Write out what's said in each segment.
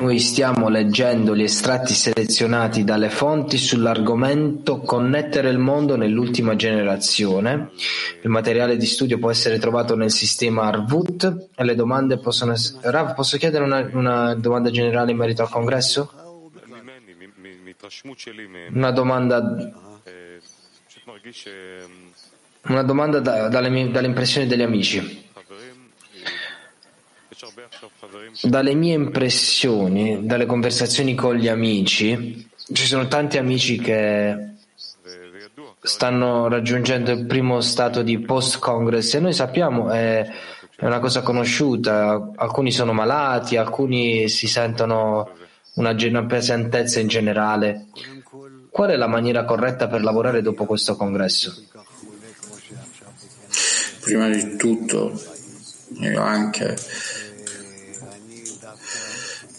Noi stiamo leggendo gli estratti selezionati dalle fonti sull'argomento Connettere il mondo nell'ultima generazione. Il materiale di studio può essere trovato nel sistema Arvut e le domande possono essere... Rav, posso chiedere una, una domanda generale in merito al congresso? Una domanda una domanda da, dalle, impressioni degli amici. Dalle mie impressioni, dalle conversazioni con gli amici, ci sono tanti amici che stanno raggiungendo il primo stato di post-congress e noi sappiamo è, è una cosa conosciuta, alcuni sono malati, alcuni si sentono una, una pesantezza in generale. Qual è la maniera corretta per lavorare dopo questo congresso? Prima di tutto, io anche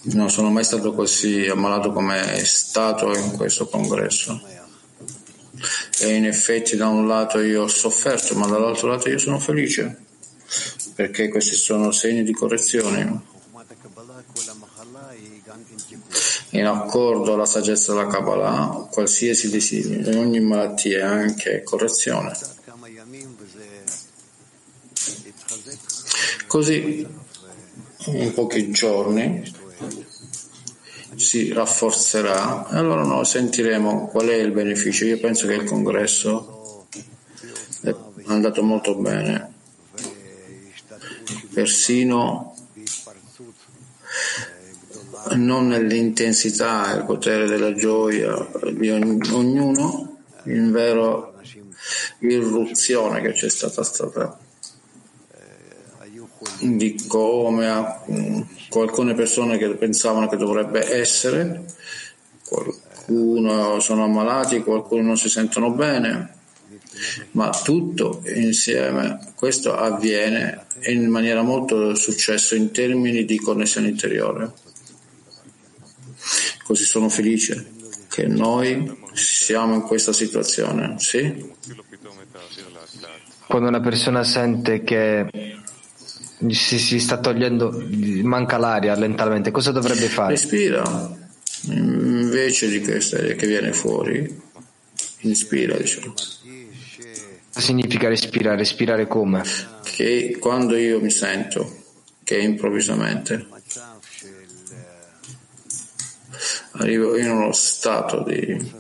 non sono mai stato così ammalato come è stato in questo congresso. E in effetti da un lato io ho sofferto, ma dall'altro lato io sono felice, perché questi sono segni di correzione. In accordo alla saggezza della Kabbalah, qualsiasi desiderio, ogni malattia è anche correzione. Così, in pochi giorni, si rafforzerà e allora noi sentiremo qual è il beneficio. Io penso che il congresso è andato molto bene, persino non nell'intensità e il potere della gioia di ognuno, in vero irruzione che c'è stata stata di come alcune persone che pensavano che dovrebbe essere, qualcuno sono ammalati, qualcuno non si sentono bene, ma tutto insieme questo avviene in maniera molto successo in termini di connessione interiore. Così sono felice che noi siamo in questa situazione, sì? Quando una persona sente che si, si sta togliendo, manca l'aria lentamente, cosa dovrebbe fare? Respira, invece di questo che viene fuori, inspira, diciamo. Cosa significa respirare? Respirare come? Che quando io mi sento che improvvisamente arrivo in uno stato di,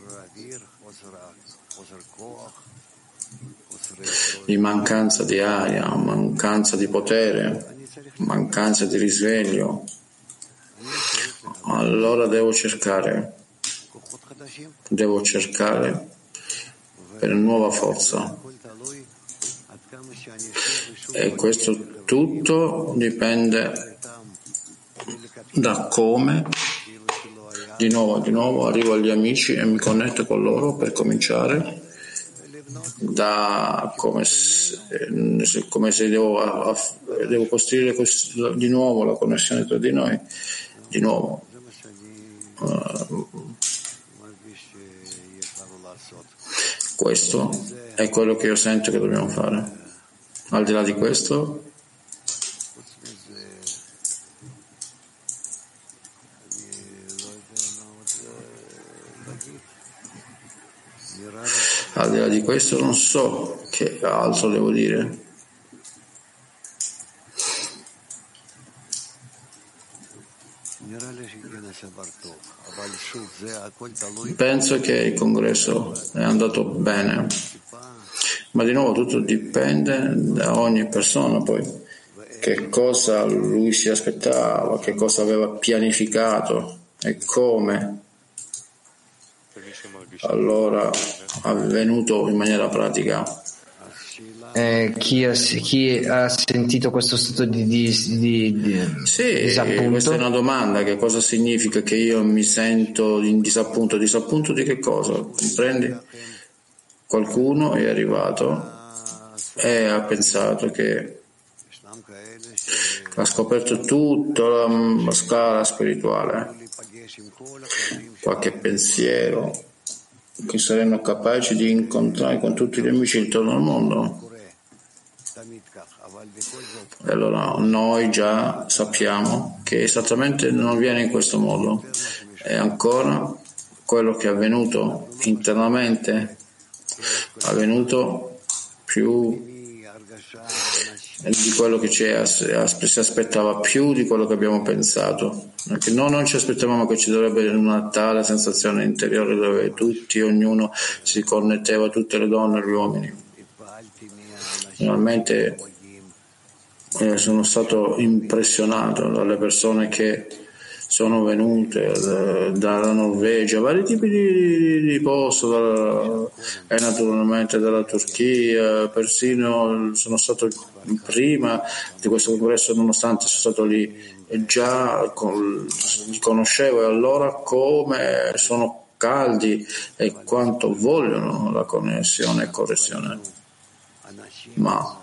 di mancanza di aria, mancanza di potere, mancanza di risveglio, allora devo cercare, devo cercare per nuova forza. E questo tutto dipende da come. Di nuovo, di nuovo arrivo agli amici e mi connetto con loro per cominciare da come se, come se devo, devo, costruire di nuovo la connessione tra di noi, di nuovo. Uh, questo è quello che io sento che dobbiamo fare. Al di là di questo, Al di là di questo non so che altro devo dire. Penso che il congresso è andato bene, ma di nuovo tutto dipende da ogni persona poi che cosa lui si aspettava, che cosa aveva pianificato e come. Allora avvenuto in maniera pratica. Eh, chi, ha, chi, ha, sentito questo stato di, di, di, sì, disappunto? questa è una domanda, che cosa significa che io mi sento in disappunto? Disappunto di che cosa? Comprendi? Qualcuno è arrivato e ha pensato che ha scoperto tutta la, la scala spirituale, qualche pensiero, che saremmo capaci di incontrare con tutti gli amici intorno al mondo. E allora noi già sappiamo che esattamente non avviene in questo modo. E ancora quello che è avvenuto internamente è avvenuto più di quello che ci si aspettava più di quello che abbiamo pensato. Noi non ci aspettavamo che ci dovrebbe una tale sensazione interiore dove tutti, ognuno si connetteva, tutte le donne e gli uomini. Finalmente eh, sono stato impressionato dalle persone che sono venute eh, dalla Norvegia, vari tipi di, di posto, e naturalmente dalla Turchia, persino sono stato prima di questo congresso, nonostante sono stato lì, già li conoscevo allora come sono caldi e quanto vogliono la connessione e correzione. Ma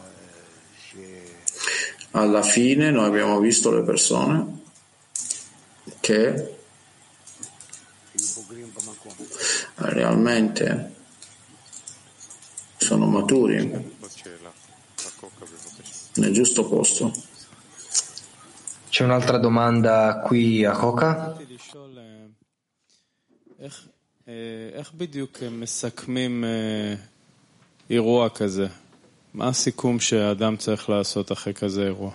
alla fine noi abbiamo visto le persone che realmente sono maturi nel giusto posto. C'è un'altra domanda qui a Coca. איך בדיוק מסכמים אירוע כזה? מה הסיכום שהאדם צריך לעשות אחרי כזה אירוע?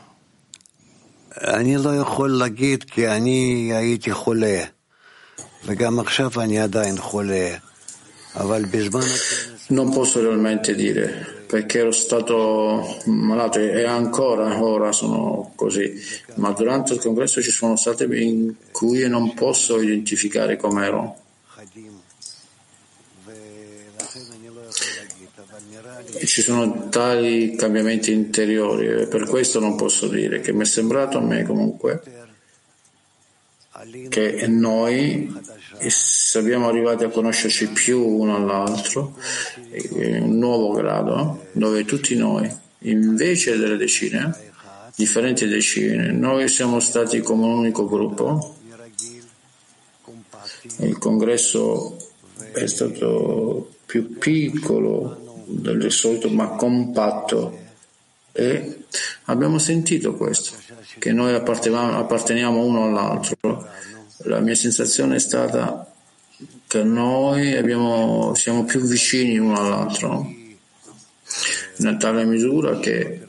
אני לא יכול להגיד כי אני הייתי חולה, וגם עכשיו אני עדיין חולה, אבל בזמן... Non posso realmente dire perché ero stato malato e ancora ora sono così, ma durante il congresso ci sono state in cui non posso identificare com'ero. Ci sono tali cambiamenti interiori per questo non posso dire che mi è sembrato a me comunque che noi abbiamo arrivati a conoscerci più uno all'altro in un nuovo grado dove tutti noi invece delle decine differenti decine noi siamo stati come un unico gruppo. Il congresso è stato più piccolo del solito ma compatto e abbiamo sentito questo, che noi apparteniamo uno all'altro. La mia sensazione è stata che noi abbiamo, siamo più vicini uno all'altro, in tale misura che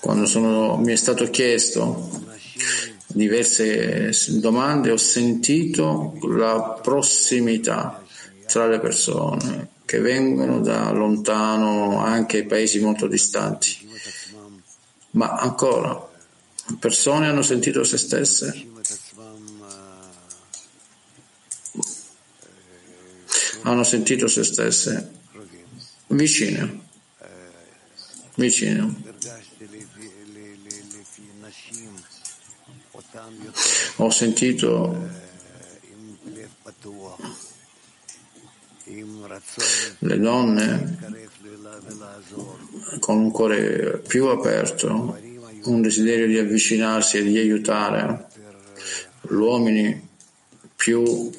quando sono, mi è stato chiesto diverse domande ho sentito la prossimità tra le persone che vengono da lontano, anche paesi molto distanti. Ma ancora, persone hanno sentito se stesse, hanno sentito se stesse vicine, vicine. Ho sentito le donne con un cuore più aperto, un desiderio di avvicinarsi e di aiutare, gli uomini più,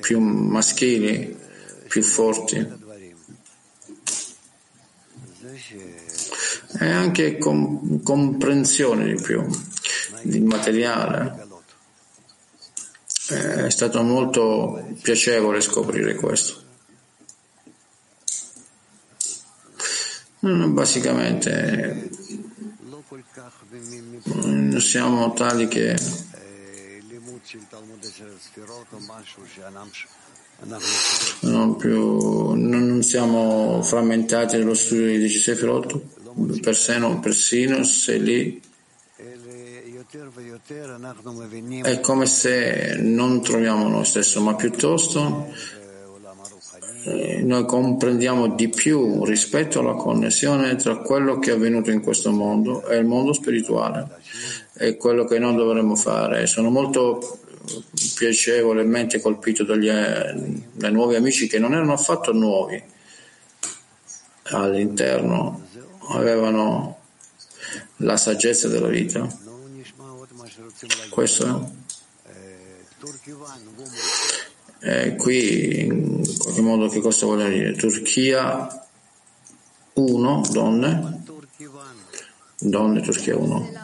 più maschili, più forti. E anche com- comprensione di più, di materiale. È stato molto piacevole scoprire questo. Basicamente non siamo tali che non, più, non siamo frammentati nello studio di Sefirot, persino, persino se lì è come se non troviamo noi stessi, ma piuttosto eh, noi comprendiamo di più rispetto alla connessione tra quello che è avvenuto in questo mondo e il mondo spirituale e quello che noi dovremmo fare. Sono molto piacevolmente colpito dagli eh, dai nuovi amici che non erano affatto nuovi all'interno, avevano la saggezza della vita questo è qui in qualche modo che cosa vuole dire? Turchia 1, donne, donne Turchia 1.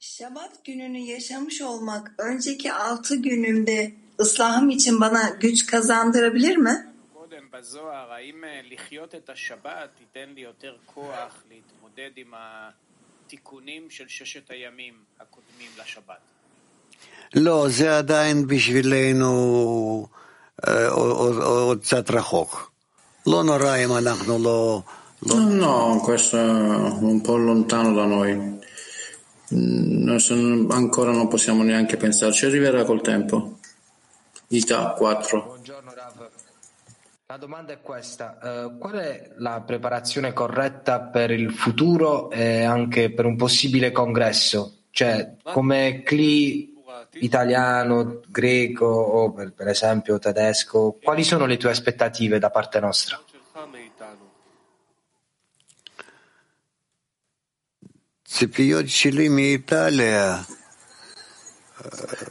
Şabat gününü yaşamış olmak önceki altı günümde ıslahım için bana güç kazandırabilir mi? בזוהר, האם לחיות את השבת ייתן לי יותר כוח להתמודד עם התיקונים של ששת הימים הקודמים לשבת? לא, זה עדיין בשבילנו עוד קצת רחוק. לא נורא אם אנחנו לא... No, questo è un po' lontano da noi. Noi sono, ancora non possiamo neanche pensarci, arriverà col tempo. Ita 4. Buongiorno Rav. La domanda è questa, uh, qual è la preparazione corretta per il futuro e anche per un possibile congresso? Cioè, come CLI italiano, greco o per, per esempio tedesco, quali sono le tue aspettative da parte nostra?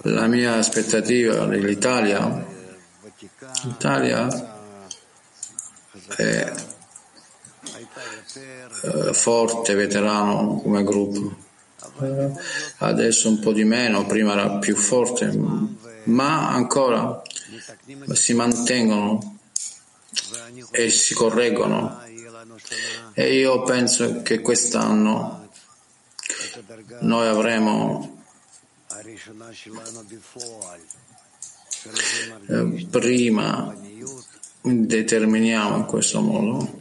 La mia aspettativa dell'Italia, l'Italia è forte, veterano come gruppo. Adesso un po' di meno, prima era più forte, ma ancora si mantengono e si correggono. E io penso che quest'anno noi avremo eh, prima determiniamo in questo modo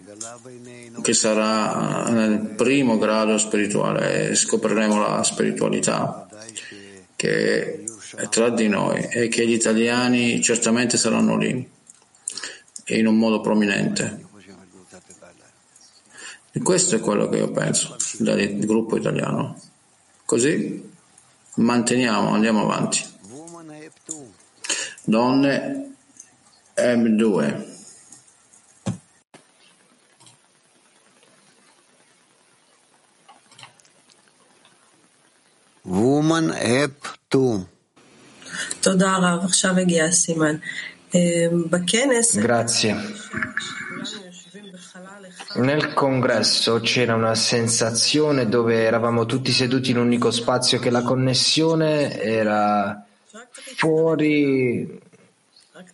che sarà nel primo grado spirituale e scopriremo la spiritualità che è tra di noi e che gli italiani certamente saranno lì in un modo prominente. E questo è quello che io penso del gruppo italiano. Così manteniamo, andiamo avanti. Donne M2. Siman Hep Tu. Grazie. Nel congresso c'era una sensazione dove eravamo tutti seduti in un unico spazio che la connessione era fuori,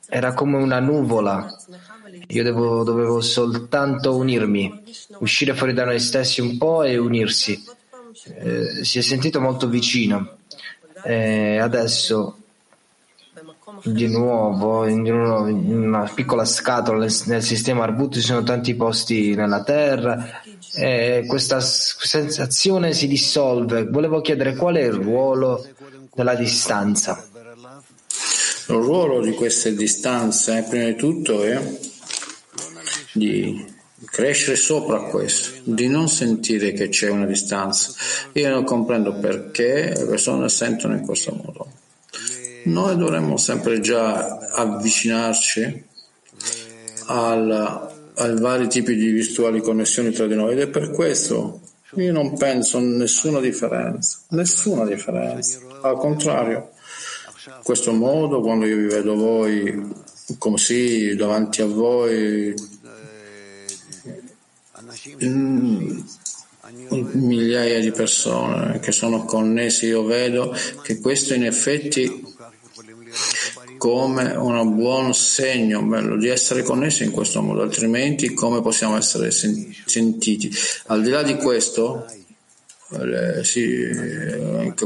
era come una nuvola. Io devo, dovevo soltanto unirmi, uscire fuori da noi stessi un po' e unirsi. Eh, si è sentito molto vicino. E adesso di nuovo in una piccola scatola nel sistema Arbut ci sono tanti posti nella terra e questa sensazione si dissolve. Volevo chiedere qual è il ruolo della distanza. Il ruolo di queste distanze, prima di tutto, è di crescere sopra questo, di non sentire che c'è una distanza. Io non comprendo perché le persone sentono in questo modo. Noi dovremmo sempre già avvicinarci al, ai vari tipi di virtuali connessioni tra di noi ed è per questo io non penso nessuna differenza, nessuna differenza. Al contrario, in questo modo, quando io vi vedo voi così davanti a voi, migliaia di persone che sono connesse, io vedo che questo in effetti come un buon segno bello di essere connessi in questo modo, altrimenti come possiamo essere sen- sentiti? Al di là di questo, eh, sì,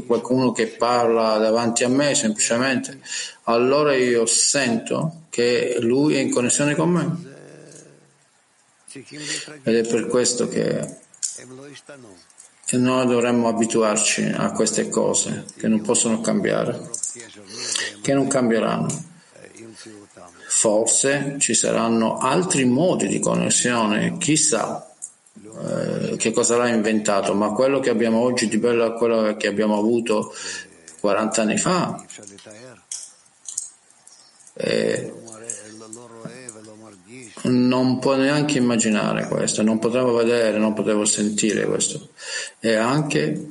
qualcuno che parla davanti a me semplicemente, allora io sento che lui è in connessione con me. Ed è per questo che noi dovremmo abituarci a queste cose che non possono cambiare che non cambieranno. Forse ci saranno altri modi di connessione, chissà eh, che cosa l'ha inventato, ma quello che abbiamo oggi di bello è quello che abbiamo avuto 40 anni fa. E non può neanche immaginare questo, non potevo vedere, non potevo sentire questo. E anche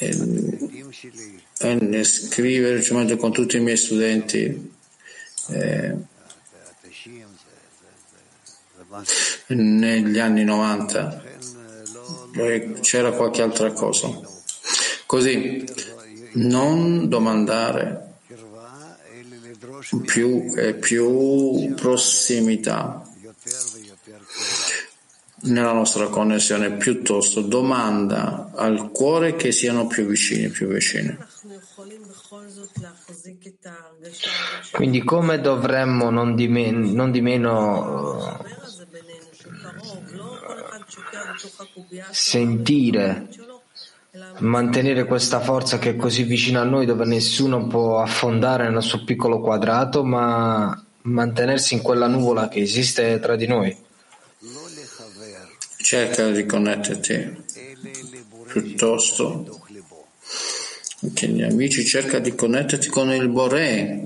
eh, e scrivere cioè, con tutti i miei studenti eh, negli anni 90 c'era qualche altra cosa. Così, non domandare più e più prossimità nella nostra connessione, piuttosto domanda al cuore che siano più vicini, più vicini. Quindi come dovremmo non di, men- non di meno sentire, mantenere questa forza che è così vicina a noi dove nessuno può affondare nel suo piccolo quadrato, ma mantenersi in quella nuvola che esiste tra di noi. Cerca di connetterti piuttosto che gli amici cerca di connetterti con il Boré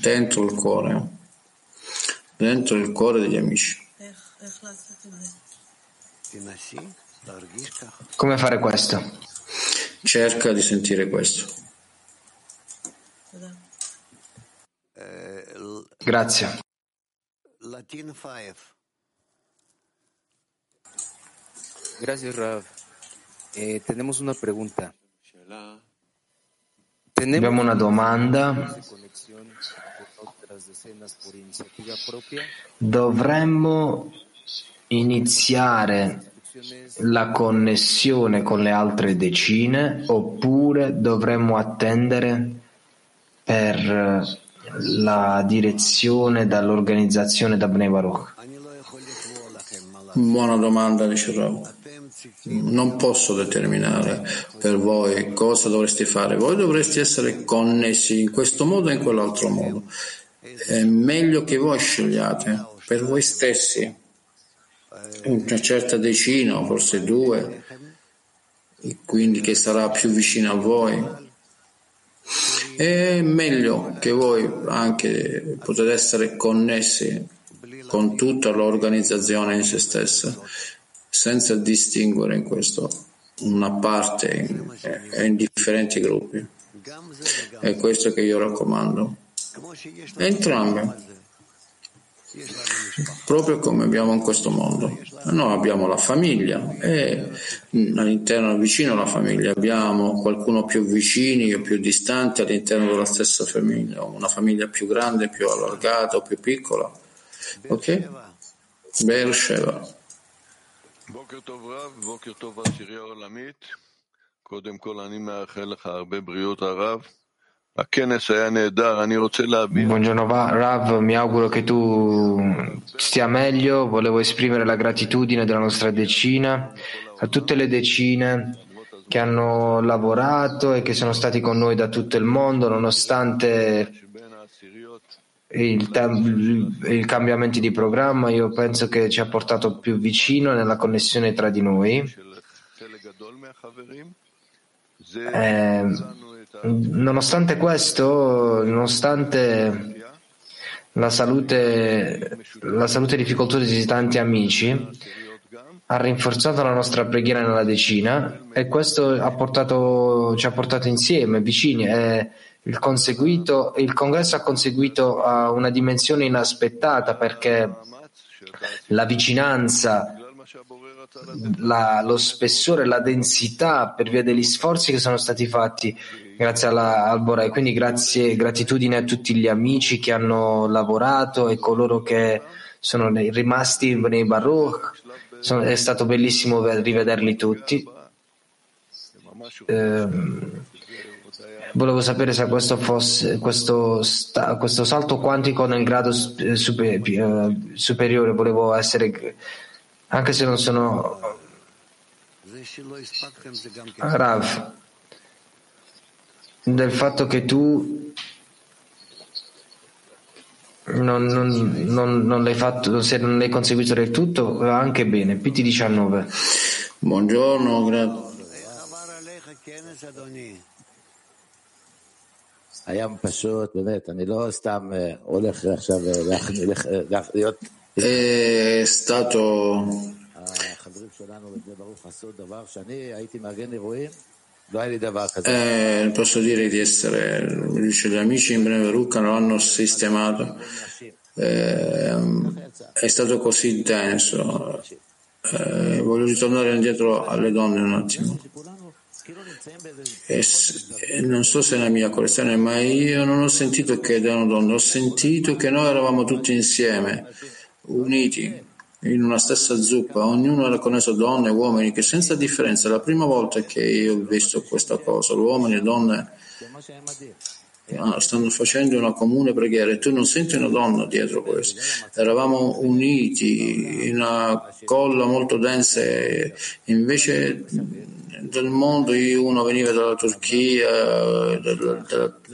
dentro il cuore, dentro il cuore degli amici. Come fare questo? Cerca di sentire questo. Grazie. Gracias, Rav. Eh, tenemos una pregunta. Abbiamo una domanda. Dovremmo iniziare la connessione con le altre decine oppure dovremmo attendere per la direzione dall'organizzazione da Bnei Baruch? Buona domanda, Rav. Non posso determinare per voi cosa dovreste fare. Voi dovreste essere connessi in questo modo e in quell'altro modo. È meglio che voi scegliate per voi stessi una certa decina, forse due, quindi che sarà più vicino a voi. È meglio che voi anche potete essere connessi con tutta l'organizzazione in se stessa, senza distinguere in questo una parte in, in differenti gruppi. È questo che io raccomando. Entrambe proprio come abbiamo in questo mondo. Noi abbiamo la famiglia e all'interno vicino alla famiglia abbiamo qualcuno più vicini o più distanti all'interno della stessa famiglia, una famiglia più grande, più allargata o più piccola. Ok? Beersheba. Buongiorno Rav, mi auguro che tu stia meglio. Volevo esprimere la gratitudine della nostra decina a tutte le decine che hanno lavorato e che sono stati con noi da tutto il mondo, nonostante i cambiamenti di programma. Io penso che ci ha portato più vicino nella connessione tra di noi. Eh, Nonostante questo, nonostante la salute, la salute difficoltosa di tanti amici, ha rinforzato la nostra preghiera nella decina e questo ha portato, ci ha portato insieme, vicini. E il, il congresso ha conseguito una dimensione inaspettata perché la vicinanza la, lo spessore, la densità per via degli sforzi che sono stati fatti grazie alla, al Borai. Quindi grazie, gratitudine a tutti gli amici che hanno lavorato e coloro che sono rimasti nei Baruch. Sono, è stato bellissimo rivederli tutti. Eh, volevo sapere se questo fosse questo, sta, questo salto quantico nel grado super, eh, superiore. Volevo essere anche se non sono Rav, del fatto che tu non, non, non, non l'hai fatto, se non l'hai conseguito del tutto, va anche bene. PT 19. Buongiorno, grazie. Eh, è stato eh, posso dire di essere dice, gli amici in Bnei Baruch lo hanno sistemato eh, è stato così denso. Eh, voglio ritornare indietro alle donne un attimo. E, non so se è la mia correzione, ma io non ho sentito che erano donne, ho sentito che noi eravamo tutti insieme, uniti in una stessa zuppa, ognuno era connesso donne e uomini, che senza differenza, la prima volta che io ho visto questa cosa, uomini e donne ah, stanno facendo una comune preghiera e tu non senti una donna dietro questo. Eravamo uniti in una colla molto densa invece del mondo, uno veniva dalla Turchia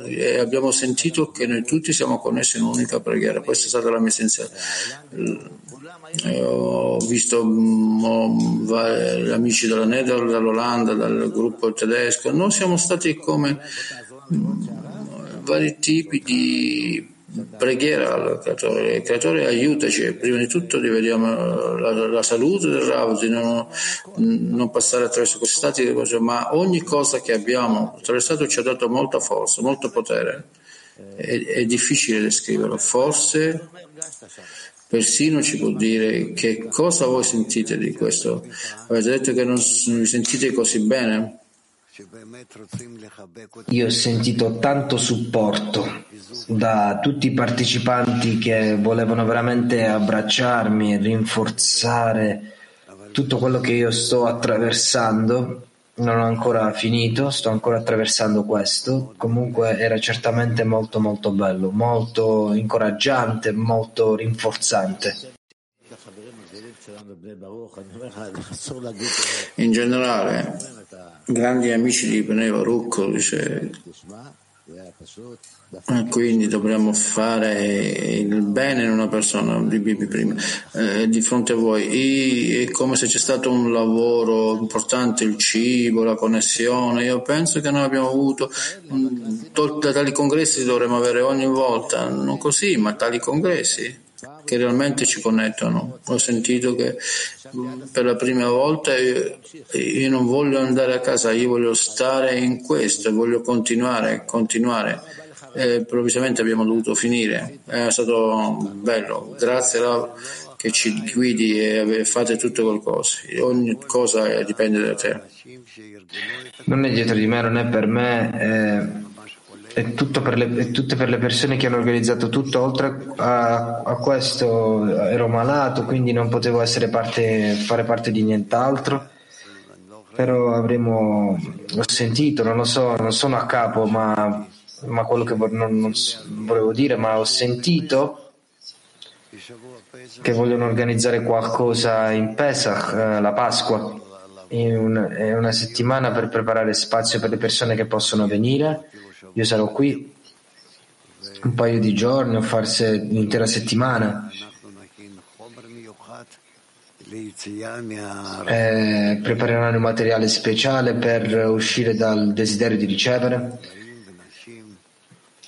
e abbiamo sentito che noi tutti siamo connessi in un'unica preghiera. Questa è stata la mia eh, ho visto mm, amici della Netherlands, dall'Olanda, dal gruppo tedesco, noi siamo stati come mm, vari tipi di preghiera al creatore. Il creatore aiutaci, prima di tutto rivediamo la, la salute del Rav, di non, non, passare attraverso questi stati, ma ogni cosa che abbiamo attraversato ci ha dato molta forza, molto potere. È, è difficile descriverlo. Forse persino ci può dire che cosa voi sentite di questo. Avete detto che non, vi sentite così bene? Io ho sentito tanto supporto da tutti i partecipanti che volevano veramente abbracciarmi e rinforzare tutto quello che io sto attraversando. Non ho ancora finito, sto ancora attraversando questo. Comunque era certamente molto molto bello, molto incoraggiante, molto rinforzante. In generale, grandi amici di Beneva Rucco dice quindi dovremmo fare il bene in una persona prima eh, di fronte a voi. È come se c'è stato un lavoro importante il cibo, la connessione. Io penso che noi abbiamo avuto da tali congressi dovremmo avere ogni volta non così ma tali congressi che realmente ci connettono. Ho sentito che per la prima volta io, io, non voglio andare a casa, io voglio stare in questo voglio continuare, continuare. E improvvisamente abbiamo dovuto finire. È stato bello. Grazie a che ci guidi e fate tutto qualcosa. Ogni cosa dipende da te. Non è dietro di me, non è per me. È è tutto per le, è tutte per le persone che hanno organizzato tutto. Oltre a, a, questo ero malato, quindi non potevo parte, fare parte di nient'altro. Però avremo, ho sentito, non lo so, non sono a capo, ma, ma quello che non, non volevo dire, ma ho sentito che vogliono organizzare qualcosa in Pesach, eh, la Pasqua, in, un, una settimana per preparare spazio per le persone che possono venire io sarò qui un paio di giorni o forse un'intera settimana. Eh, prepareranno un materiale speciale per uscire dal desiderio di ricevere,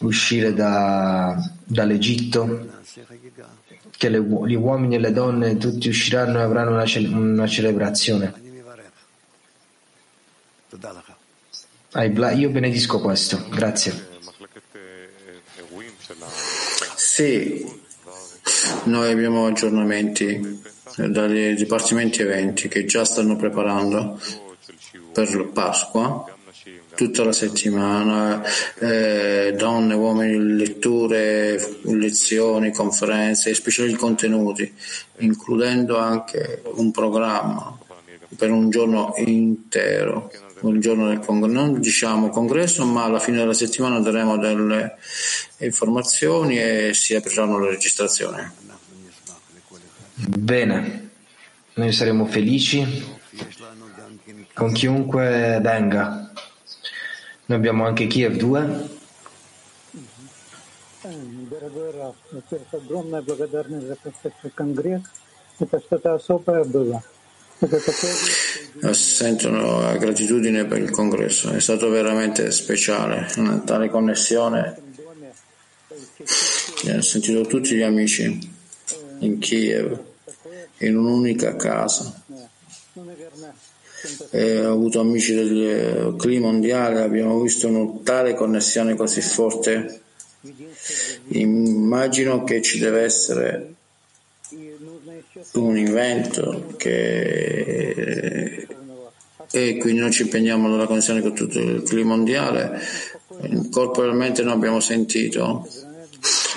uscire da, dall'Egitto, che le, gli uomini e le donne tutti usciranno e avranno una, una celebrazione. Io benedisco questo, grazie. Sì, noi abbiamo aggiornamenti dagli dipartimenti eventi che già stanno preparando per Pasqua tutta la settimana, eh, donne, uomini, letture, lezioni, conferenze, speciali contenuti, includendo anche un programma per un giorno intero il giorno del congresso, non diciamo congresso, ma alla fine della settimana daremo delle informazioni e si apriranno le registrazioni. Bene, noi saremo felici con chiunque venga. Noi abbiamo anche Kiev 2. Огромная благодарность за прошедший конгресс. Это что-то особое было. sentono gratitudine per il congresso, è stato veramente speciale, una tale connessione. Ho sentito tutti gli amici in Kiev, in un'unica casa. E ho avuto amici del clima mondiale, abbiamo visto una tale connessione così forte Immagino che ci deve essere un evento che e quindi noi ci impegniamo nella connessione con tutto il clima mondiale. Corporalmente non abbiamo sentito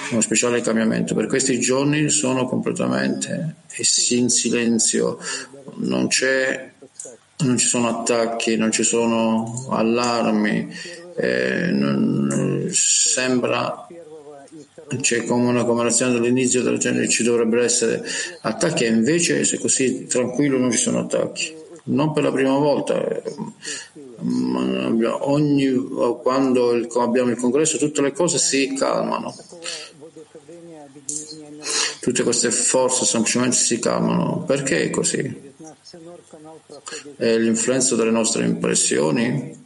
uno speciale cambiamento. Per questi giorni sono completamente in silenzio, non, non ci sono attacchi, non ci sono allarmi, eh, non, sembra c'è come una commemorazione dell'inizio del genere ci dovrebbero essere attacchi e invece se così tranquillo non ci sono attacchi. Non per la prima volta ogni, quando abbiamo il congresso tutte le cose si calmano. Tutte queste forze semplicemente si calmano. Perché è così? è l'influenza delle nostre impressioni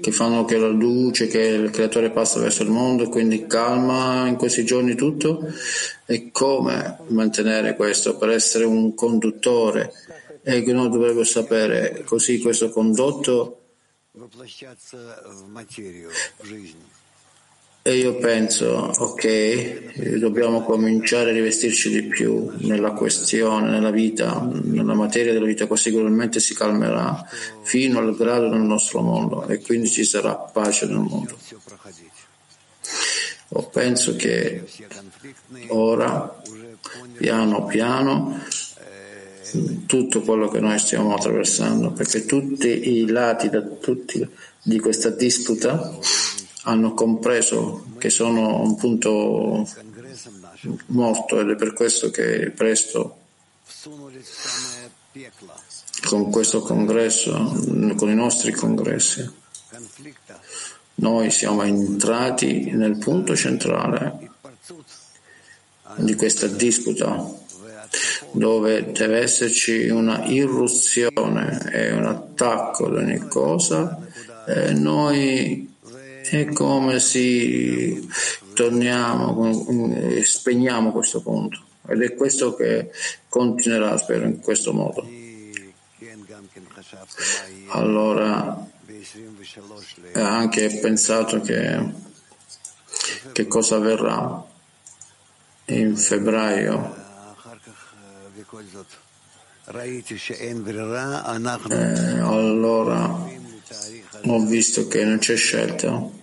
che fanno che la luce, che il creatore passa verso il mondo e quindi calma in questi giorni tutto? E come mantenere questo per essere un conduttore? E che uno dovrebbe sapere così questo condotto e io penso, ok, dobbiamo cominciare a rivestirci di più nella questione, nella vita, nella materia della vita, così sicuramente si calmerà fino al grado del nostro mondo e quindi ci sarà pace nel mondo. O penso che ora, piano piano, tutto quello che noi stiamo attraversando, perché tutti i lati da tutti di questa disputa hanno compreso che sono un punto morto ed è per questo che presto con questo congresso, con i nostri congressi, noi siamo entrati nel punto centrale di questa disputa dove deve esserci una irruzione e un attacco ad ogni cosa e noi è come se torniamo, eh, spegniamo questo punto ed è questo che continuerà, spero, in questo modo. Allora, anche pensato che, che cosa avverrà in febbraio. Eh, allora ho visto che non c'è scelta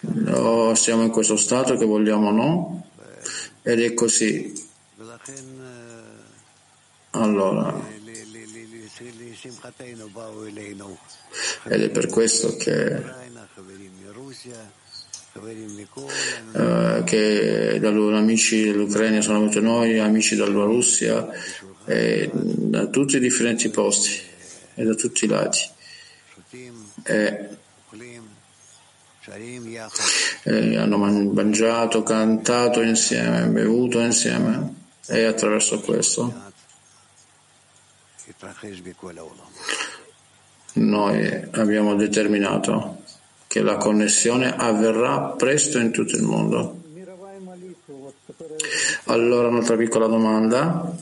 No, siamo in questo stato che vogliamo o no, ed è così. Allora, ed è per questo che, uh, che amici dell'Ucraina sono venuti noi, amici dalla Russia, e da tutti i differenti posti e da tutti i lati. E, e hanno mangiato, cantato insieme, bevuto insieme e attraverso questo noi abbiamo determinato che la connessione avverrà presto in tutto il mondo. Allora un'altra piccola domanda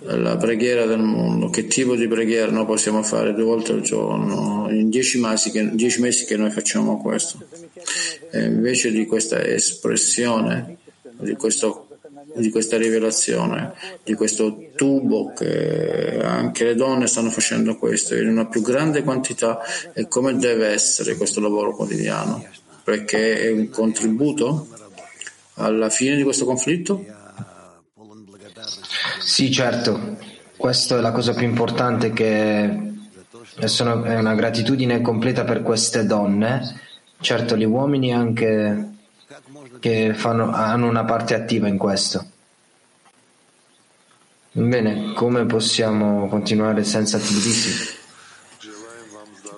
la preghiera del mondo, che tipo di preghiera noi possiamo fare due volte al giorno, in dieci mesi che, dieci mesi che noi facciamo questo. E invece di questa espressione, di, questo, di questa rivelazione, di questo tubo che anche le donne stanno facendo questo in una più grande quantità e come deve essere questo lavoro quotidiano, perché è un contributo alla fine di questo conflitto? Sì, certo, questa è la cosa più importante che sono, è una gratitudine completa per queste donne, certo gli uomini anche che fanno, hanno una parte attiva in questo. Bene, come possiamo continuare senza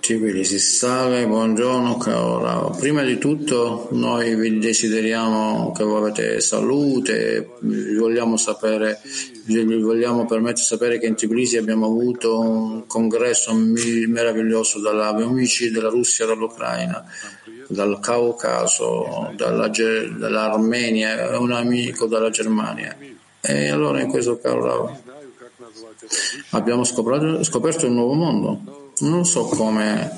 Tbilisi? Tbilisi, salve, buongiorno caro Prima di tutto noi vi desideriamo che avete salute, vogliamo sapere, vogliamo permettere di sapere che in Tbilisi abbiamo avuto un congresso meraviglioso dagli amici della Russia e dall'Ucraina, dal Caucaso, dalla, dall'Armenia, un amico dalla Germania. E allora in questo caro abbiamo scoperto, scoperto un nuovo mondo non so come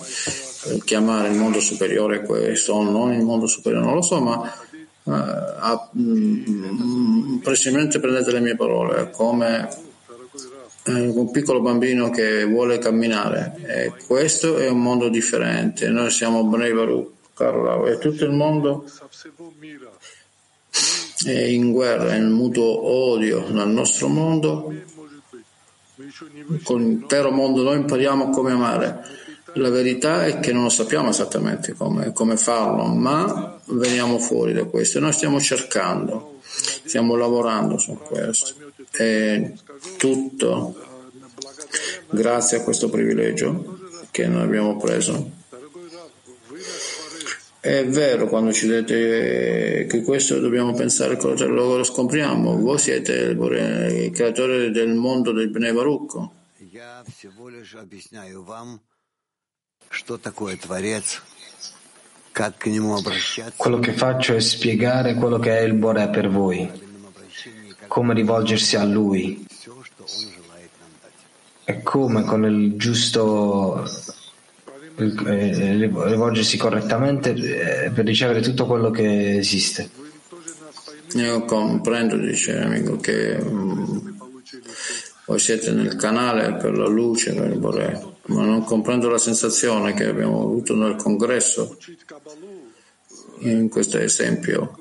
chiamare il mondo superiore questo o non il mondo superiore, non lo so, ma uh, uh, precisamente prendete le mie parole come un piccolo bambino che vuole camminare. E questo è un mondo differente. Noi siamo Bnei Baruch Carlo e tutto il mondo è in guerra, in mutuo odio nel nostro mondo con l'intero mondo noi impariamo come amare la verità è che non lo sappiamo esattamente come, come farlo ma veniamo fuori da questo noi stiamo cercando stiamo lavorando su questo e tutto grazie a questo privilegio che noi abbiamo preso. È vero quando ci dite che questo dobbiamo pensare cosa lo scopriamo. Voi siete il creatore del mondo del Bnei Baruch. Quello che faccio è spiegare quello che è il Bore per voi, come rivolgersi a Lui e come con il giusto rivolgersi correttamente eh, per ricevere tutto quello che esiste. Io comprendo, dice l'amico, che um, voi siete nel canale per la luce, per il Bore, ma non comprendo la sensazione che abbiamo avuto nel congresso in questo esempio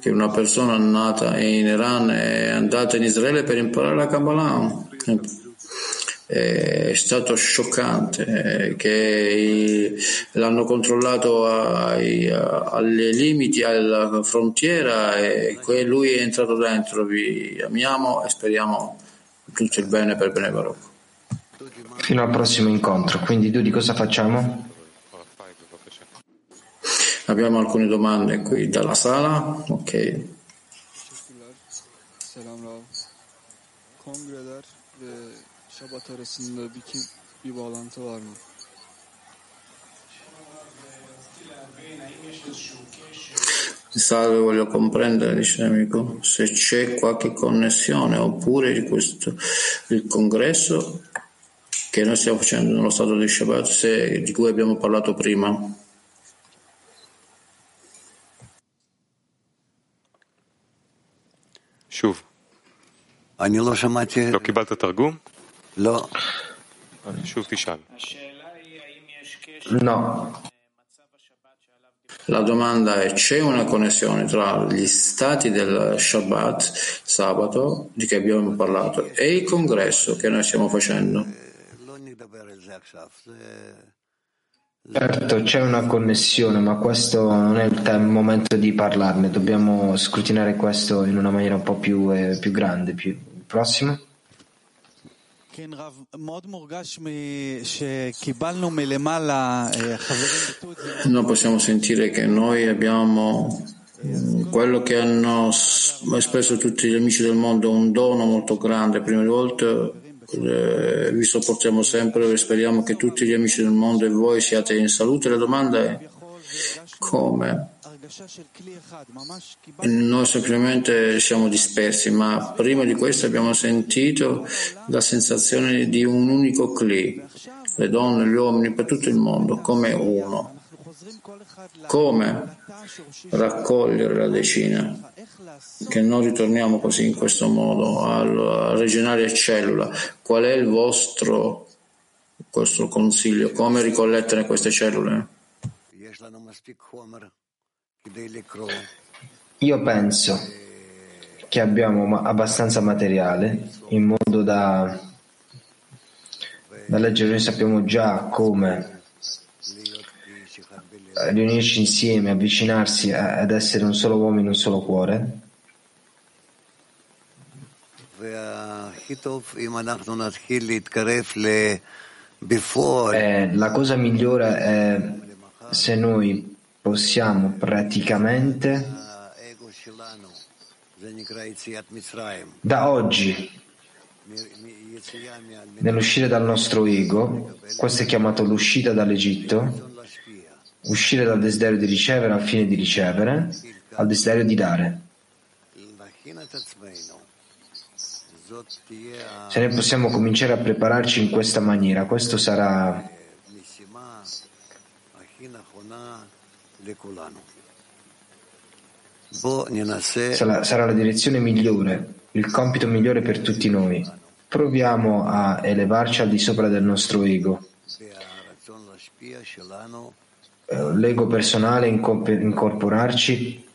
che una persona nata in Iran è andata in Israele per imparare la Kabbalah è stato scioccante che l'hanno controllato ai, ai limiti alla frontiera e lui è entrato dentro vi amiamo e speriamo tutto il bene per Bene Baruch fino al prossimo incontro quindi Dudi cosa facciamo? Abbiamo alcune domande qui dalla sala. Ok. Kongreler ve Şabat arasında bir, kim, bir bağlantı var mı? Salve, voglio comprendere, dice l'amico, se c'è qualche connessione oppure questo, il congresso che noi stiamo facendo nello stato di Shabbat, se, di cui abbiamo parlato prima. שוב. אני לא שמעתי... לא קיבלת תרגום? No. La domanda è: c'è una connessione tra gli stati del Shabbat, sabato, di cui abbiamo parlato, e il congresso che noi stiamo facendo? Certo, c'è una connessione, ma questo non è il tem- momento di parlarne. Dobbiamo scrutinare questo in una maniera un po' più, eh, più grande. Più. Prossimo. Noi possiamo sentire che noi abbiamo quello che hanno espresso tutti gli amici del mondo, un dono molto grande. Prima di volta eh, vi sopportiamo sempre e speriamo che tutti gli amici del mondo e voi siate in salute. La domanda è come? Noi semplicemente siamo dispersi, ma prima di questo abbiamo sentito la sensazione di un unico cli, le donne, gli uomini, per tutto il mondo, come uno. Come raccogliere la decina? Che non ritorniamo così in questo modo a regionale cellula. Qual è il vostro, vostro consiglio? Come ricollettere queste cellule? Io penso che abbiamo abbastanza materiale in modo da, da leggere, noi sappiamo già come riunirci insieme, avvicinarsi ad essere un solo uomo in un solo cuore. Eh, la cosa migliore è se noi possiamo praticamente da oggi nell'uscire dal nostro ego, questo è chiamato l'uscita dall'Egitto, uscire dal desiderio di ricevere al fine di ricevere, al desiderio di dare. Se noi possiamo cominciare a prepararci in questa maniera, questo sarà sarà, sarà la direzione migliore, il compito migliore per tutti noi. Proviamo a elevarci al di sopra del nostro ego. Eh, l'ego personale, incorporarci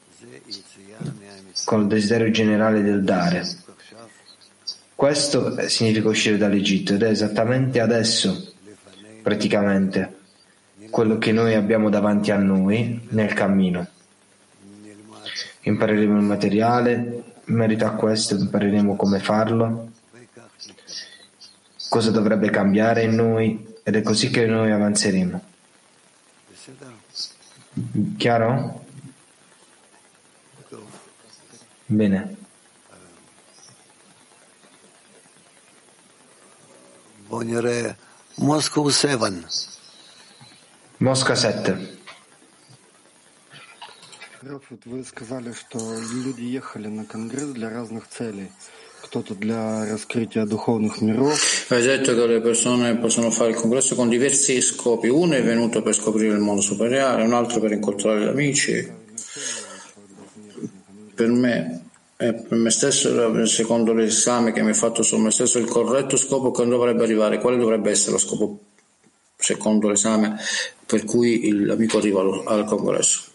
con il desiderio generale del dare. Questo significa uscire dall'Egitto ed è esattamente adesso, praticamente, quello che noi abbiamo davanti a noi nel cammino. Impareremo il materiale, in merito a questo impareremo come farlo, cosa dovrebbe cambiare in noi ed è così che noi avanzeremo. Chiaro? Bene. Moscow 7. Mosca 7. Раф, вот вы сказали, что люди ехали на конгресс для разных целей. Кто-то для раскрытия духовных миров. Hai detto che le persone possono fare il congresso con diversi scopi. Uno è venuto per scoprire il mondo superiore, un altro per incontrare gli amici. Per me e per me stesso, secondo l'esame che mi ha fatto su me stesso, il corretto scopo che dovrebbe arrivare, quale dovrebbe essere lo scopo secondo l'esame per cui l'amico arriva al congresso?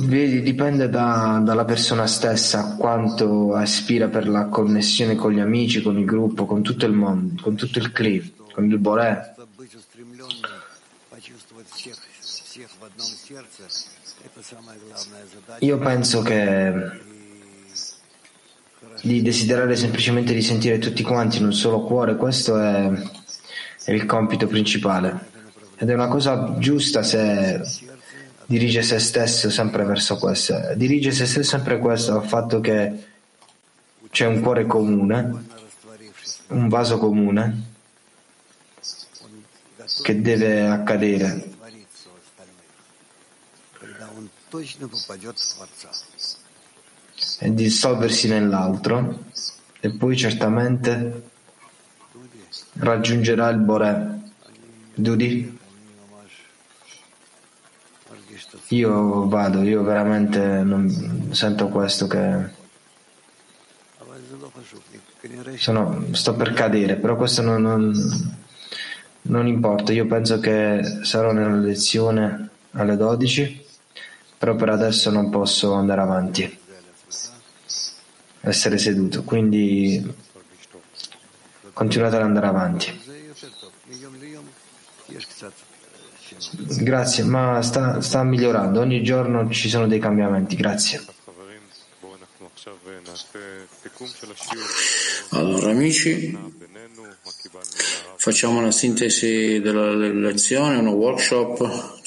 Vedi, dipende da, dalla persona stessa quanto aspira per la connessione con gli amici, con il gruppo, con tutto il mondo, con tutto il cliff, con il Boré. Io penso che di desiderare semplicemente di sentire tutti quanti in un solo cuore, questo è, è il compito principale. Ed è una cosa giusta se dirige se stesso sempre verso questo. Dirige se stesso sempre questo, al fatto che c'è un cuore comune, un vaso comune che deve accadere. E dissolversi nell'altro e poi certamente raggiungerà il Boré. Dudi? Io vado, io veramente non sento questo che sono, sto per cadere, però questo non, non, non importa. Io penso che sarò nella lezione alle 12, però per adesso non posso andare avanti, essere seduto, quindi continuate ad andare avanti. Grazie, ma sta, sta migliorando, ogni giorno ci sono dei cambiamenti, grazie. Allora amici, facciamo una sintesi della lezione, uno workshop